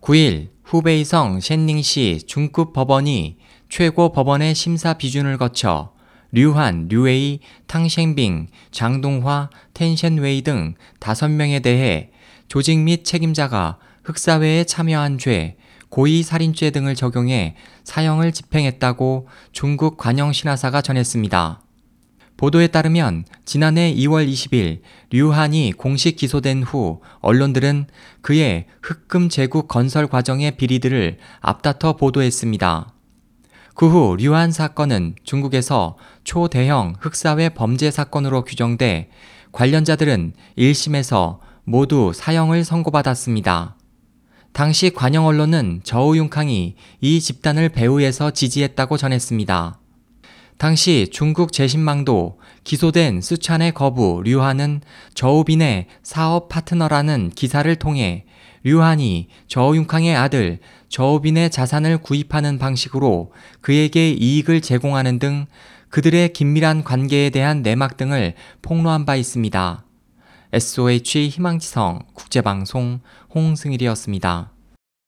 9일 후베이성 셴닝시 중급 법원이 최고 법원의 심사 비준을 거쳐 류한, 류웨이, 탕셴빙, 장동화, 텐셴웨이 등 5명에 대해 조직 및 책임자가 흑사회에 참여한 죄, 고의 살인죄 등을 적용해 사형을 집행했다고 중국 관영 신화사가 전했습니다. 보도에 따르면 지난해 2월 20일 류한이 공식 기소된 후 언론들은 그의 흑금 제국 건설 과정의 비리들을 앞다퉈 보도했습니다. 그 후 류한 사건은 중국에서 초대형 흑사회 범죄 사건으로 규정돼 관련자들은 1심에서 모두 사형을 선고받았습니다. 당시 관영 언론은 저우융캉이 이 집단을 배후에서 지지했다고 전했습니다. 당시 중국 재신망도 기소된 수찬의 거부 류한은 저우빈의 사업 파트너라는 기사를 통해 류한이 저우융캉의 아들 저우빈의 자산을 구입하는 방식으로 그에게 이익을 제공하는 등 그들의 긴밀한 관계에 대한 내막 등을 폭로한 바 있습니다. SOH 희망지성 국제방송 홍승일이었습니다.